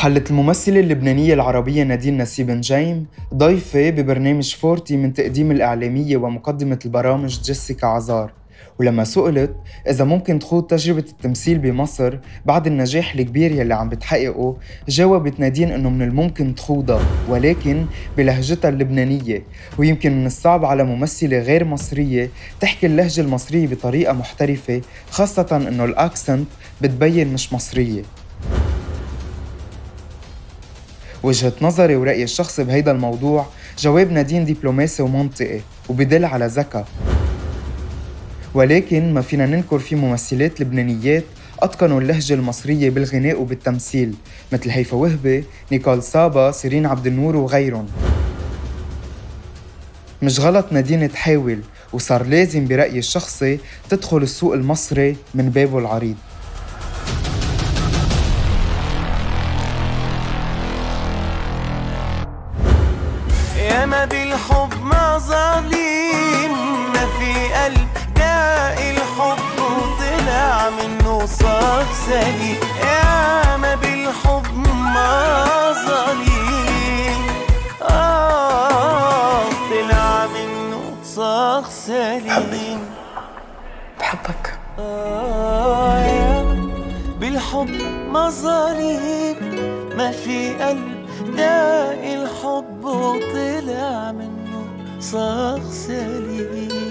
حلت الممثلة اللبنانية العربية نادين نسيب نجيم ضيفة ببرنامج فورتي من تقديم الإعلامية ومقدمة البرامج جيسيكا عزار. ولما سئلت إذا ممكن تخوض تجربة التمثيل بمصر بعد النجاح الكبير يلي عم بتحققه جاوبت نادين إنه من الممكن تخوضها ولكن بلهجتها اللبنانية. ويمكن من الصعب على ممثلة غير مصرية تحكي اللهجة المصرية بطريقة محترفة خاصة إنه ال accent بتبين مش مصرية. وجهة نظري ورأيي الشخصي بهيدا الموضوع جواب نادين دبلوماسي ومنطقي وبدل على ذكاء. ولكن ما فينا ننكر في ممثلات لبنانيات أتقنوا اللهجة المصرية بالغناء وبالتمثيل مثل هيفا وهبة، نيكول صابا، سيرين عبد النور وغيرهم. مش غلط نادين تحاول وصار لازم برأيي الشخصي تدخل السوق المصري من بابه العريض. ياما بالحب ما ظالم ما في قلب داء الحب وطلع منه صار سليم. ياما بالحب ما ظالم آه طلع منه صار سليم. بحبك. آه بالحب ما ظالم ما في قلب داء الحب وطلع منه صاغ سليم